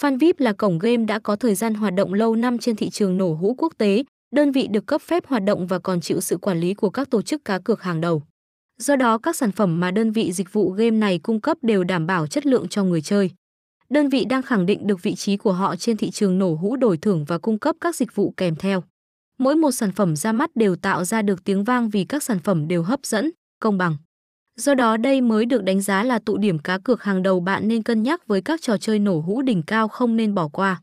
FunVip là cổng game đã có thời gian hoạt động lâu năm trên thị trường nổ hũ quốc tế, đơn vị được cấp phép hoạt động và còn chịu sự quản lý của các tổ chức cá cược hàng đầu. Do đó các sản phẩm mà đơn vị dịch vụ game này cung cấp đều đảm bảo chất lượng cho người chơi. Đơn vị đang khẳng định được vị trí của họ trên thị trường nổ hũ đổi thưởng và cung cấp các dịch vụ kèm theo. Mỗi một sản phẩm ra mắt đều tạo ra được tiếng vang vì các sản phẩm đều hấp dẫn, công bằng. Do đó đây mới được đánh giá là tụ điểm cá cược hàng đầu bạn nên cân nhắc với các trò chơi nổ hũ đỉnh cao không nên bỏ qua.